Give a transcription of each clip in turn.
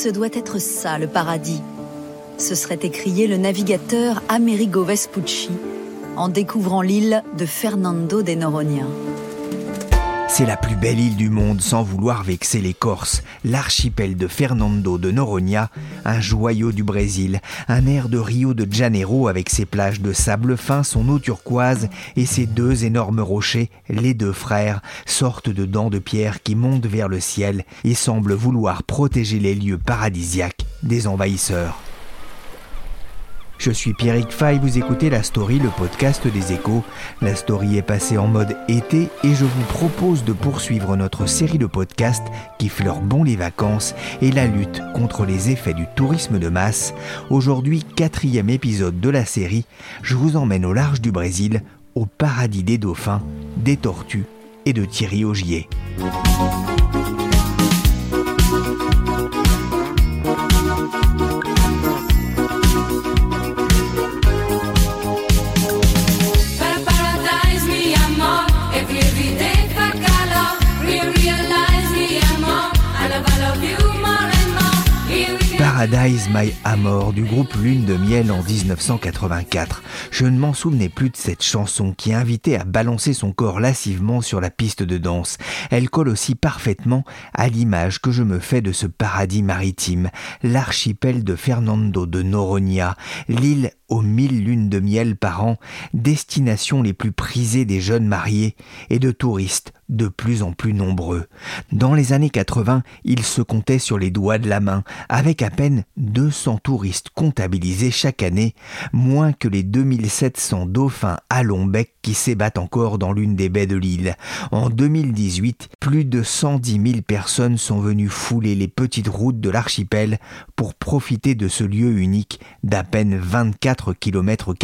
Ce doit être ça, le paradis. Ce serait écrié le navigateur Amerigo Vespucci en découvrant l'île de Fernando de Noronha. C'est la plus belle île du monde sans vouloir vexer les Corses, l'archipel de Fernando de Noronha, un joyau du Brésil, un air de Rio de Janeiro avec ses plages de sable fin, son eau turquoise et ses deux énormes rochers, les deux frères, sortes de dents de pierre qui montent vers le ciel et semblent vouloir protéger les lieux paradisiaques des envahisseurs. Je suis Pierrick Fay, vous écoutez La Story, le podcast des échos. La Story est passée en mode été et je vous propose de poursuivre notre série de podcasts qui fleurent bon les vacances et la lutte contre les effets du tourisme de masse. Aujourd'hui, quatrième épisode de la série, je vous emmène au large du Brésil, au paradis des dauphins, des tortues et de Thierry Augier. Paradise My Amor du groupe Lune de Miel en 1984. Je ne m'en souvenais plus de cette chanson qui invitait à balancer son corps lascivement sur la piste de danse. Elle colle aussi parfaitement à l'image que je me fais de ce paradis maritime, l'archipel de Fernando de Noronha, l'île aux mille lunes de miel par an, destination les plus prisées des jeunes mariés et de touristes de plus en plus nombreux. Dans les années 80, il se comptait sur les doigts de la main, avec à peine 200 touristes comptabilisés chaque année, moins que les 2700 dauphins à long bec qui s'ébattent encore dans l'une des baies de l'île. En 2018, plus de 110 000 personnes sont venues fouler les petites routes de l'archipel pour profiter de ce lieu unique d'à peine 24 km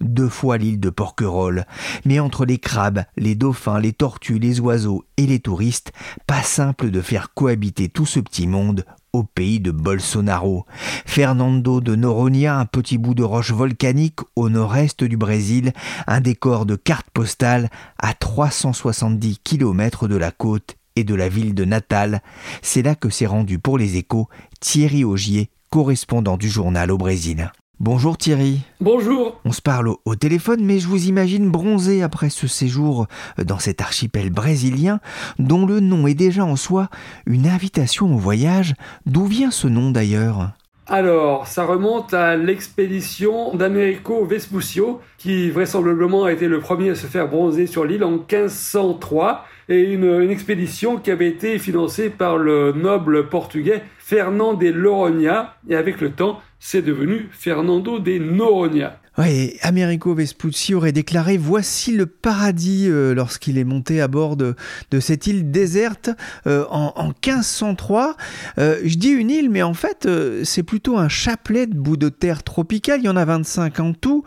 deux fois l'île de Porquerolles. Mais entre les crabes, les dauphins, les tortues, les oiseaux et les touristes, pas simple de faire cohabiter tout ce petit monde au pays de Bolsonaro. Fernando de Noronha, un petit bout de roche volcanique au nord-est du Brésil, un décor de carte postale à 370 km de la côte et de la ville de Natal. C'est là que s'est rendu pour les échos Thierry Augier, correspondant du journal au Brésil. Bonjour Thierry. Bonjour. On se parle au, au téléphone, mais je vous imagine bronzé après ce séjour dans cet archipel brésilien, dont le nom est déjà en soi une invitation au voyage. D'où vient ce nom d'ailleurs? Alors, ça remonte à l'expédition d'Americo Vespuccio, qui vraisemblablement a été le premier à se faire bronzer sur l'île en 1503, et une, une expédition qui avait été financée par le noble portugais Fernand de Noronha, et avec le temps, c'est devenu Fernando de Noronha. Oui, Amerigo Vespucci aurait déclaré Voici le paradis euh, lorsqu'il est monté à bord de, cette île déserte euh, en, en 1503. Euh, je dis une île, mais en fait, c'est plutôt un chapelet de bouts de terre tropicale. Il y en a 25 en tout.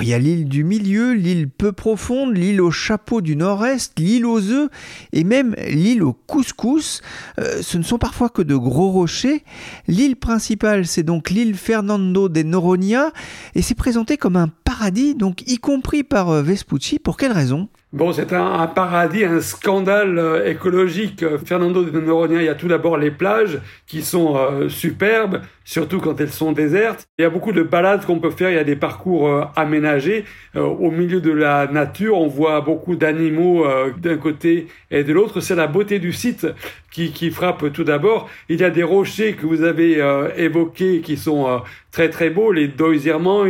Il y a l'île du milieu, l'île peu profonde, l'île au chapeau du nord-est, l'île aux œufs et même l'île au couscous. Ce ne sont parfois que de gros rochers. L'île principale, c'est donc l'île Fernando de Noronha et c'est présenté comme un paradis, donc y compris par euh, Vespucci. Pour quelle raison? Bon, c'est un, paradis, un scandale euh, écologique. Fernando de Noronha, il y a tout d'abord les plages qui sont euh, superbes, surtout quand elles sont désertes. Il y a beaucoup de balades qu'on peut faire, il y a des parcours euh, aménagés. Au milieu de la nature, on voit beaucoup d'animaux d'un côté et de l'autre. C'est la beauté du site qui, frappe tout d'abord. Il y a des rochers que vous avez évoqués qui sont très très beaux, les Doisirmans,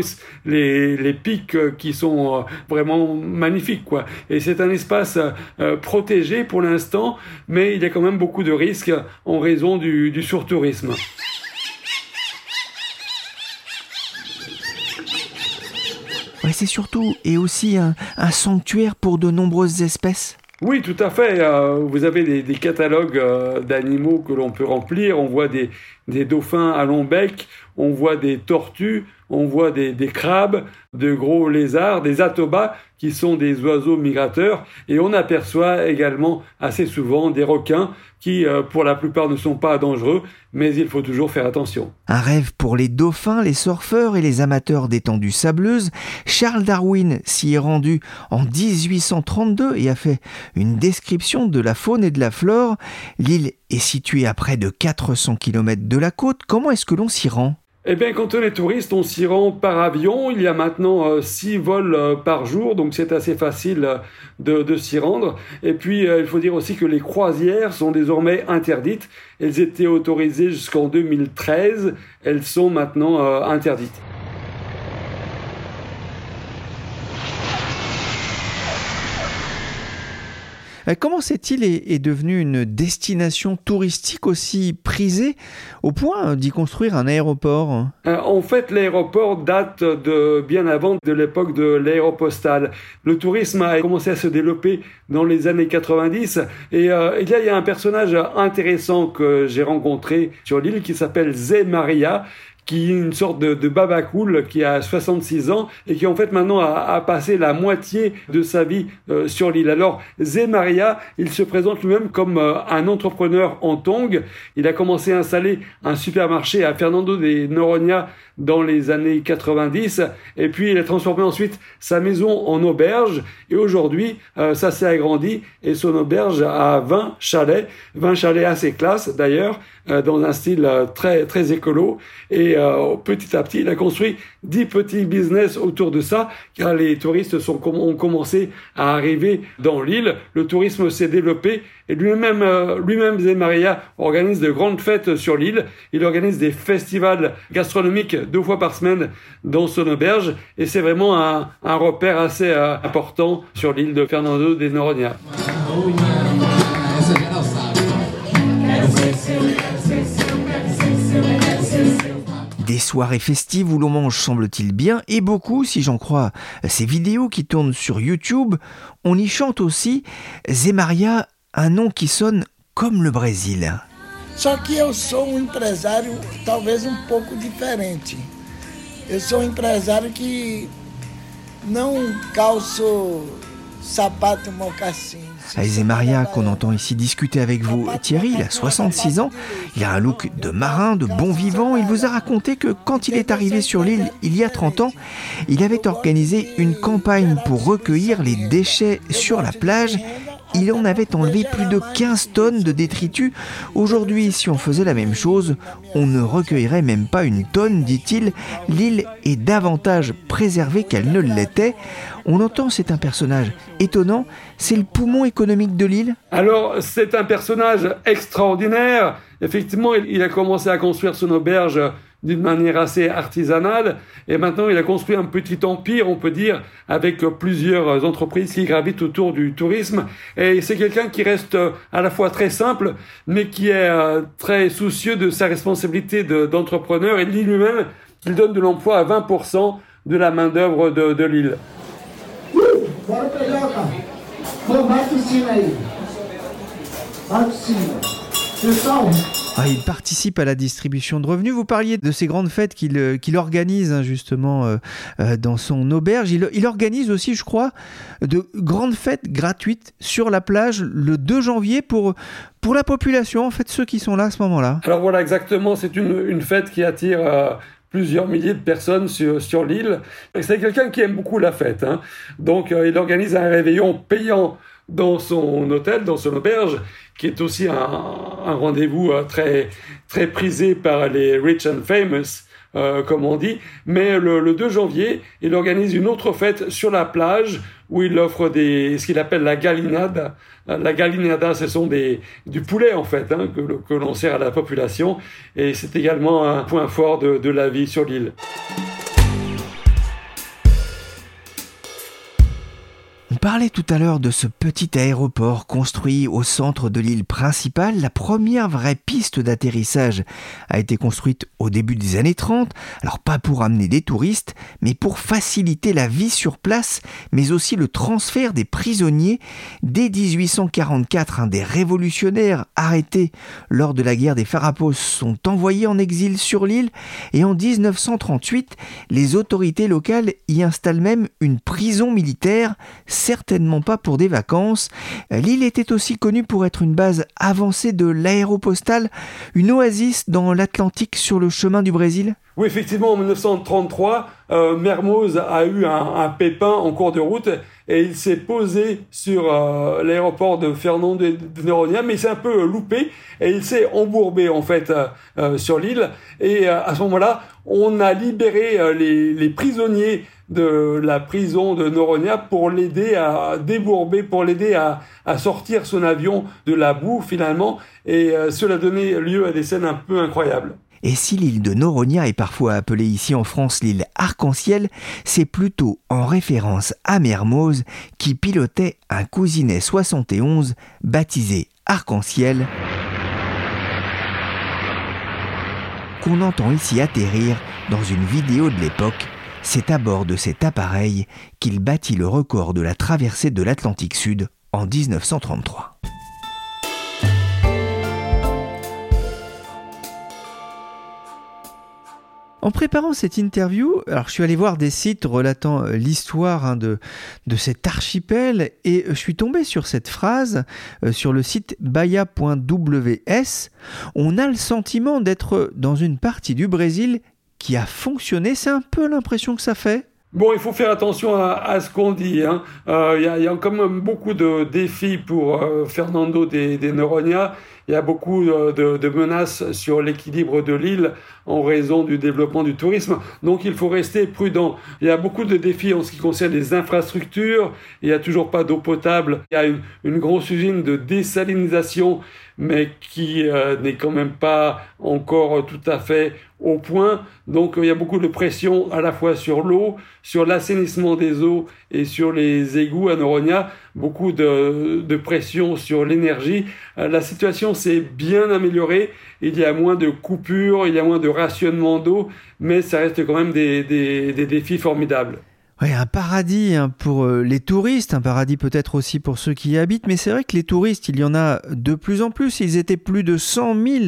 les, les pics qui sont vraiment magnifiques. quoi. Et c'est un espace euh, protégé pour l'instant, mais il y a quand même beaucoup de risques en raison du, du surtourisme. Ouais, c'est surtout et aussi un, un sanctuaire pour de nombreuses espèces. Oui, tout à fait. Euh, vous avez des, des catalogues euh, d'animaux que l'on peut remplir. On voit des, des dauphins à long bec, on voit des tortues, on voit des, crabes, de gros lézards, des atobas qui sont des oiseaux migrateurs, et on aperçoit également assez souvent des requins qui, euh, pour la plupart, ne sont pas dangereux, mais il faut toujours faire attention. Un rêve pour les dauphins, les surfeurs et les amateurs d'étendues sableuses. Charles Darwin s'y est rendu en 1832 et a fait une description de la faune et de la flore. L'île est située à près de 400 km de la côte. Comment est-ce que l'on s'y rend? Eh bien, quand on est touriste, on s'y rend par avion. Il y a maintenant euh, six vols euh, par jour, donc c'est assez facile euh, de, s'y rendre. Et puis, euh, il faut dire aussi que les croisières sont désormais interdites. Elles étaient autorisées jusqu'en 2013. Elles sont maintenant euh, interdites. Comment cette île est, est devenue une destination touristique aussi prisée au point d'y construire un aéroport? Euh, en fait, l'aéroport date de bien avant de l'époque de l'aéropostale. Le tourisme a commencé à se développer dans les années 90 et euh, il, y a, il y a un personnage intéressant que j'ai rencontré sur l'île qui s'appelle Zé Maria qui est une sorte de, de baba cool qui a 66 ans et qui en fait maintenant a, passé la moitié de sa vie euh, sur l'île. Alors Zé Maria, il se présente lui-même comme euh, un entrepreneur en tongs. Il a commencé à installer un supermarché à Fernando de Noronha dans les années 90 et puis il a transformé ensuite sa maison en auberge et aujourd'hui euh, ça s'est agrandi et son auberge a 20 chalets, 20 chalets assez classe d'ailleurs euh, dans un style euh, très très écolo et euh, petit à petit il a construit 10 petits business autour de ça car les touristes sont, ont commencé à arriver dans l'île, le tourisme s'est développé et lui-même euh, lui-même Zé Maria organise de grandes fêtes sur l'île, il organise des festivals gastronomiques deux fois par semaine dans son auberge et c'est vraiment un, repère assez euh, important sur l'île de Fernando de Noronha. Des soirées festives où l'on mange semble-t-il bien, et beaucoup, si j'en crois ces vidéos qui tournent sur YouTube, on y chante aussi Zemaria, un nom qui sonne comme le Brésil. Só que eu sou um empresário talvez um pouco diferente. Eu sou um empresário que não calço sapato mocassim. Zemaria, qu'on entend ici discuter avec vous, Thierry, il a 66 ans, il a un look de marin, de bon vivant, il vous a raconté que quand il est arrivé sur l'île il y a 30 ans, il avait organisé une campagne pour recueillir les déchets sur la plage il en avait enlevé plus de 15 tonnes de détritus. Aujourd'hui, si on faisait la même chose, on ne recueillerait même pas une tonne, dit-il. L'île est davantage préservée qu'elle ne l'était. On entend c'est un personnage étonnant, c'est le poumon économique de l'île. Alors, c'est un personnage extraordinaire. Effectivement, il, a commencé à construire son auberge d'une manière assez artisanale. Et maintenant il a construit un petit empire, on peut dire, avec plusieurs entreprises qui gravitent autour du tourisme. Et c'est quelqu'un qui reste à la fois très simple mais qui est euh, très soucieux de sa responsabilité de- d'entrepreneur. Et dit lui-même qu'il donne de l'emploi à 20% de la main-d'œuvre de, de l'île. Ah, il participe à la distribution de revenus. Vous parliez de ces grandes fêtes qu'il euh, organise hein, justement euh, euh, dans son auberge. Il, il organise aussi, je crois, de grandes fêtes gratuites sur la plage le 2 janvier pour, pour la population, en fait, ceux qui sont là à ce moment-là. Alors voilà, exactement, c'est une, une fête qui attire euh, plusieurs milliers de personnes sur, sur l'île. C'est quelqu'un qui aime beaucoup la fête. hein. Donc euh, il organise un réveillon payant dans son hôtel, dans son auberge, qui est aussi un, rendez-vous euh, très, très prisé par les rich and famous. euh, comme on dit, mais le, le 2 janvier, il organise une autre fête sur la plage où il offre des, ce qu'il appelle la galinada. Euh, La galinada, ce sont des, du poulet en fait, hein, que, que l'on sert à la population, et c'est également un point fort de, de la vie sur l'île. Parlait tout à l'heure de ce petit aéroport construit au centre de l'île principale. La première vraie piste d'atterrissage a été construite au début des années 30. Alors pas pour amener des touristes, mais pour faciliter la vie sur place, mais aussi le transfert des prisonniers. Dès 1844, un des révolutionnaires arrêtés lors de la guerre des Farapos sont envoyés en exil sur l'île et en 1938, les autorités locales y installent même une prison militaire certainement pas pour des vacances. L'île était aussi connue pour être une base avancée de l'aéropostale, une oasis dans l'Atlantique sur le chemin du Brésil. Oui, effectivement, en 1933, euh, Mermoz a eu un, pépin en cours de route et il s'est posé sur euh, l'aéroport de Fernando de Noronha, mais il s'est un peu euh, loupé et il s'est embourbé en fait euh, euh, sur l'île. Et euh, à ce moment-là, on a libéré euh, les prisonniers de la prison de Noronha pour l'aider à débourber, pour l'aider à, à sortir son avion de la boue finalement. Et euh, cela donnait lieu à des scènes un peu incroyables. Et si l'île de Noronia est parfois appelée ici en France l'île arc-en-ciel, c'est plutôt en référence à Mermoz qui pilotait un cousinet 71 baptisé Arc-en-ciel qu'on entend ici atterrir dans une vidéo de l'époque. C'est à bord de cet appareil qu'il bâtit le record de la traversée de l'Atlantique Sud en 1933. En préparant cette interview, alors je suis allé voir des sites relatant euh, l'histoire hein, de, cet archipel et je suis tombé sur cette phrase euh, sur le site baya.ws. On a le sentiment d'être dans une partie du Brésil qui a fonctionné. C'est un peu l'impression que ça fait. Bon, il faut faire attention à, ce qu'on dit. hein. Euh, Il y, a, quand même beaucoup de défis pour euh, Fernando de, de Noronha. Il y a beaucoup euh, de, de menaces sur l'équilibre de l'île en raison du développement du tourisme. Donc il faut rester prudent. Il y a beaucoup de défis en ce qui concerne les infrastructures. Il n'y a toujours pas d'eau potable. Il y a une, une grosse usine de désalinisation, mais qui euh, n'est quand même pas encore tout à fait au point. Donc euh, il y a beaucoup de pression à la fois sur l'eau, sur l'assainissement des eaux et sur les égouts à Noronha. Beaucoup de, de pression sur l'énergie. Euh, La situation s'est bien améliorée. Il y a moins de coupures, il y a moins de rationnement d'eau, mais ça reste quand même des, des, des défis formidables. Un paradis hein, pour euh, les touristes, un paradis peut-être aussi pour ceux qui y habitent, mais c'est vrai que les touristes, il y en a de plus en plus. Ils étaient plus de 100 000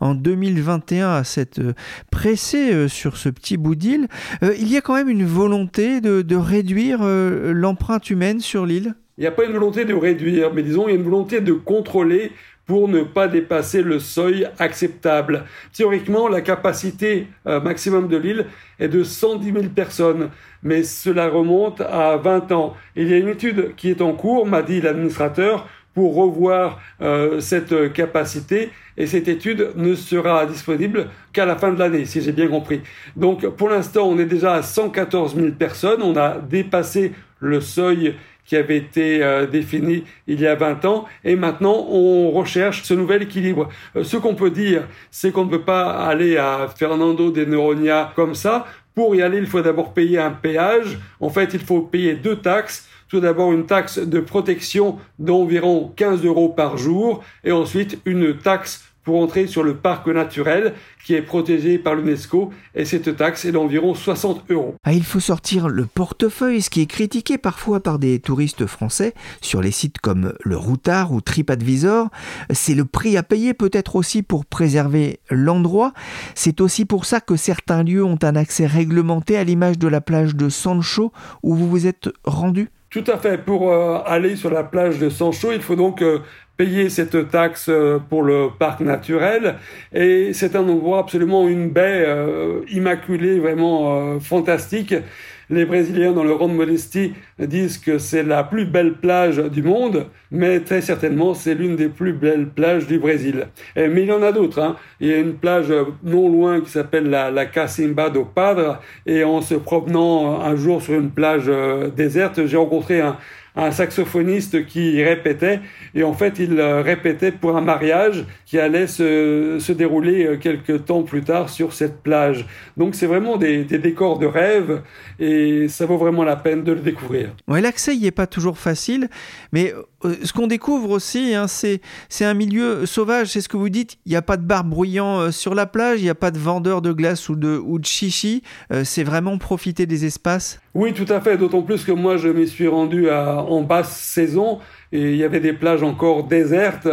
en 2021 à s'être euh, pressés euh, sur ce petit bout d'île. Il y a quand même une volonté de, de réduire l'empreinte humaine sur l'île? Il n'y a pas une volonté de réduire, mais disons, il y a une volonté de contrôler pour ne pas dépasser le seuil acceptable. Théoriquement, la capacité euh, maximum de l'île est de 110 000 personnes, mais cela remonte à 20 ans. Il y a une étude qui est en cours, m'a dit l'administrateur, pour revoir euh, cette capacité et cette étude ne sera disponible qu'à la fin de l'année, si j'ai bien compris. Donc pour l'instant, on est déjà à 114 000 personnes, on a dépassé le seuil qui avait été euh, défini il y a 20 ans et maintenant on recherche ce nouvel équilibre. Euh, ce qu'on peut dire, c'est qu'on ne peut pas aller à Fernando de Noronha comme ça. Pour y aller, il faut d'abord payer un péage. En fait, il faut payer deux taxes. Tout d'abord une taxe de protection d'environ 15 euros par jour et ensuite une taxe pour entrer sur le parc naturel qui est protégé par l'UNESCO et cette taxe est d'environ 60 euros. Ah, il faut sortir le portefeuille, ce qui est critiqué parfois par des touristes français sur les sites comme le Routard ou TripAdvisor. C'est le prix à payer peut-être aussi pour préserver l'endroit. C'est aussi pour ça que certains lieux ont un accès réglementé à l'image de la plage de Sancho où vous vous êtes rendu. Tout à fait. Pour euh, aller sur la plage de Sancho, il faut donc euh, payer cette taxe euh, pour le parc naturel. Et c'est un endroit absolument une baie euh, immaculée, vraiment euh, fantastique. Les Brésiliens, dans leur grande modestie, disent que c'est la plus belle plage du monde, mais très certainement, c'est l'une des plus belles plages du Brésil. Mais il y en a d'autres. hein. Il y a une plage non loin qui s'appelle la, la Cacimba do Padre, et en se promenant un jour sur une plage déserte, j'ai rencontré un, un saxophoniste qui répétait, et en fait, il euh, répétait pour un mariage qui allait se, se dérouler euh, quelques temps plus tard sur cette plage. Donc, c'est vraiment des, des décors de rêve, et ça vaut vraiment la peine de le découvrir. Ouais, l'accès y est pas toujours facile, mais euh, ce qu'on découvre aussi, hein, c'est un milieu sauvage. C'est ce que vous dites. Il n'y a pas de bar bruyant sur la plage, il n'y a pas de vendeur de glace ou de ou de chichi. C'est vraiment profiter des espaces. Oui, tout à fait, d'autant plus que moi, je m'y suis rendu à, en basse saison, et il y avait des plages encore désertes,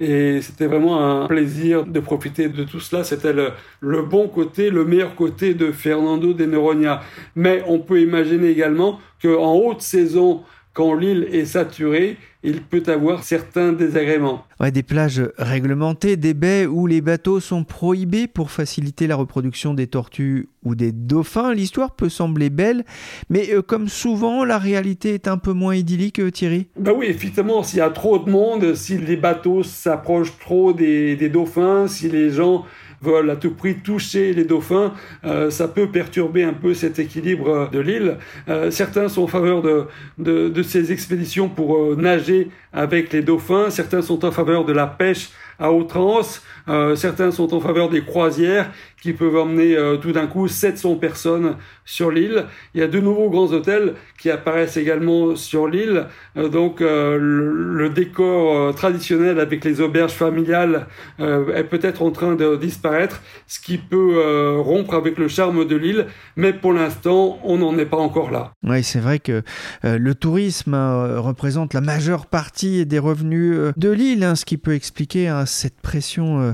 et c'était vraiment un plaisir de profiter de tout cela. C'était le, bon côté, le meilleur côté de Fernando de Noronha. Mais on peut imaginer également qu'en haute saison, quand l'île est saturée, il peut avoir certains désagréments. Ouais, des plages réglementées, des baies où les bateaux sont prohibés pour faciliter la reproduction des tortues ou des dauphins. L'histoire peut sembler belle, mais euh, comme souvent, la réalité est un peu moins idyllique, euh, Thierry. Ben oui, effectivement, s'il y a trop de monde, si les bateaux s'approchent trop des, des dauphins, si les gens veulent à tout prix toucher les dauphins, euh, ça peut perturber un peu cet équilibre euh, de l'île. Euh, certains sont en faveur de, de, ces expéditions pour nager avec les dauphins, certains sont en faveur de la pêche à outrance, euh, certains sont en faveur des croisières qui peuvent emmener euh, tout d'un coup 700 personnes sur l'île. Il y a de nouveaux grands hôtels qui apparaissent également sur l'île. Euh, donc euh, le, le décor traditionnel avec les auberges familiales est peut-être en train de disparaître, ce qui peut rompre avec le charme de l'île. Mais pour l'instant, on n'en est pas encore là. Oui, c'est vrai que le tourisme représente la majeure partie des revenus de l'île, hein, ce qui peut expliquer hein, cette pression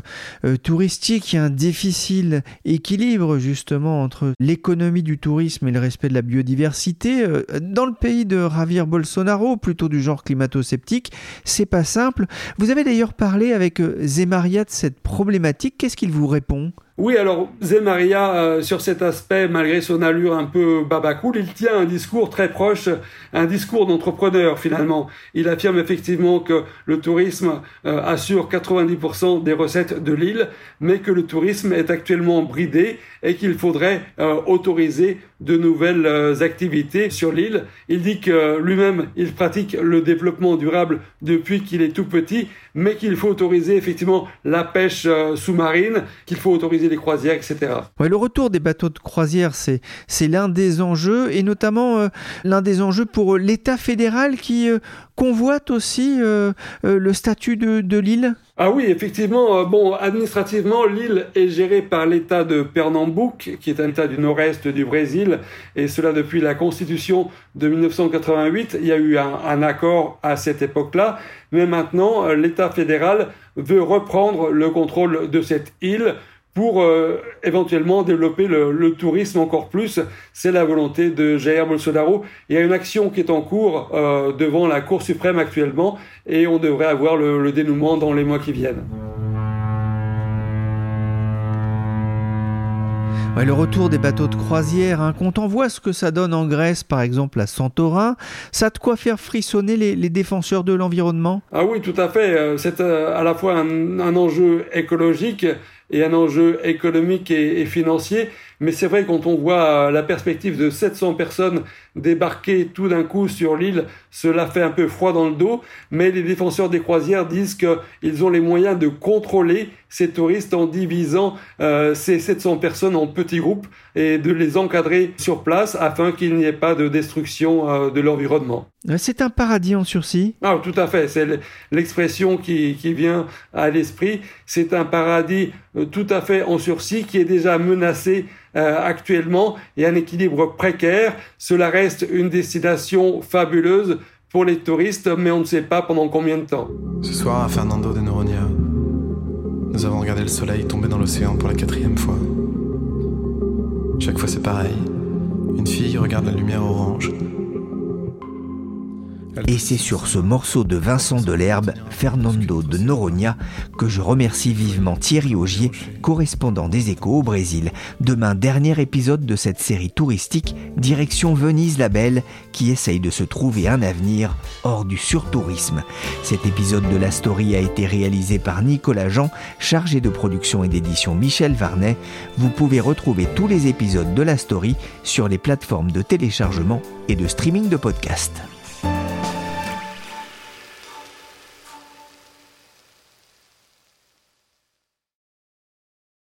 touristique. Il y a un difficile équilibre justement entre l'économie du tourisme et le respect de la biodiversité. Euh, Dans le pays de Javier Bolsonaro, plutôt du genre climato-sceptique, c'est pas simple. Vous avez d'ailleurs parlé avec euh, Zemaria de cette problématique. Qu'est-ce qu'il vous répond? Oui, alors Zemaria, euh, sur cet aspect, malgré son allure un peu babacool, il tient un discours très proche, un discours d'entrepreneur finalement. Il affirme effectivement que le tourisme euh, assure 90% des recettes de l'île, mais que le tourisme est actuellement bridé et qu'il faudrait euh, autoriser de nouvelles euh, activités sur l'île. Il dit que lui-même, il pratique le développement durable depuis qu'il est tout petit, mais qu'il faut autoriser effectivement la pêche euh, sous-marine, qu'il faut autoriser les croisières, etc. Le retour des bateaux de croisière, c'est, l'un des enjeux, et notamment euh, l'un des enjeux pour euh, l'État fédéral qui convoite aussi euh, euh, le statut de, l'île. Ah oui, effectivement, euh, bon, administrativement, l'île est gérée par l'État de Pernambouc, qui est un État du nord-est du Brésil, et cela depuis la Constitution de 1988. Il y a eu un, accord à cette époque-là, mais maintenant, l'État fédéral veut reprendre le contrôle de cette île pour euh, éventuellement développer le, le tourisme encore plus. C'est la volonté de Jair Bolsonaro. Il y a une action qui est en cours euh, devant la Cour suprême actuellement et on devrait avoir le, le dénouement dans les mois qui viennent. Ouais, le retour des bateaux de croisière, hein, quand on voit ce que ça donne en Grèce, par exemple à Santorin, ça a de quoi faire frissonner les, les défenseurs de l'environnement? Ah oui, tout à fait. Euh, C'est euh, à la fois un, un enjeu écologique et un enjeu économique et, financier. Mais c'est vrai, quand on voit euh, la perspective de 700 personnes débarquer tout d'un coup sur l'île, cela fait un peu froid dans le dos. Mais les défenseurs des croisières disent qu'ils ont les moyens de contrôler ces touristes en divisant euh, ces 700 personnes en petits groupes et de les encadrer sur place afin qu'il n'y ait pas de destruction euh, de l'environnement. C'est un paradis en sursis. Ah, tout à fait. C'est l'expression qui, qui vient à l'esprit. C'est un paradis tout à fait en sursis qui est déjà menacé euh, actuellement et un équilibre précaire. Cela reste une destination fabuleuse pour les touristes, mais on ne sait pas pendant combien de temps. Ce soir, à Fernando de Noronha, nous avons regardé le soleil tomber dans l'océan pour la quatrième fois. Chaque fois, c'est pareil. Une fille regarde la lumière orange. Et c'est sur ce morceau de Vincent Delerbe, Fernando de Noronha, que je remercie vivement Thierry Augier, correspondant des Échos au Brésil. Demain, dernier épisode de cette série touristique, direction Venise la Belle, qui essaye de se trouver un avenir hors du surtourisme. Cet épisode de la story a été réalisé par Nicolas Jean, chargé de production et d'édition Michel Varnet. Vous pouvez retrouver tous les épisodes de la story sur les plateformes de téléchargement et de streaming de podcasts.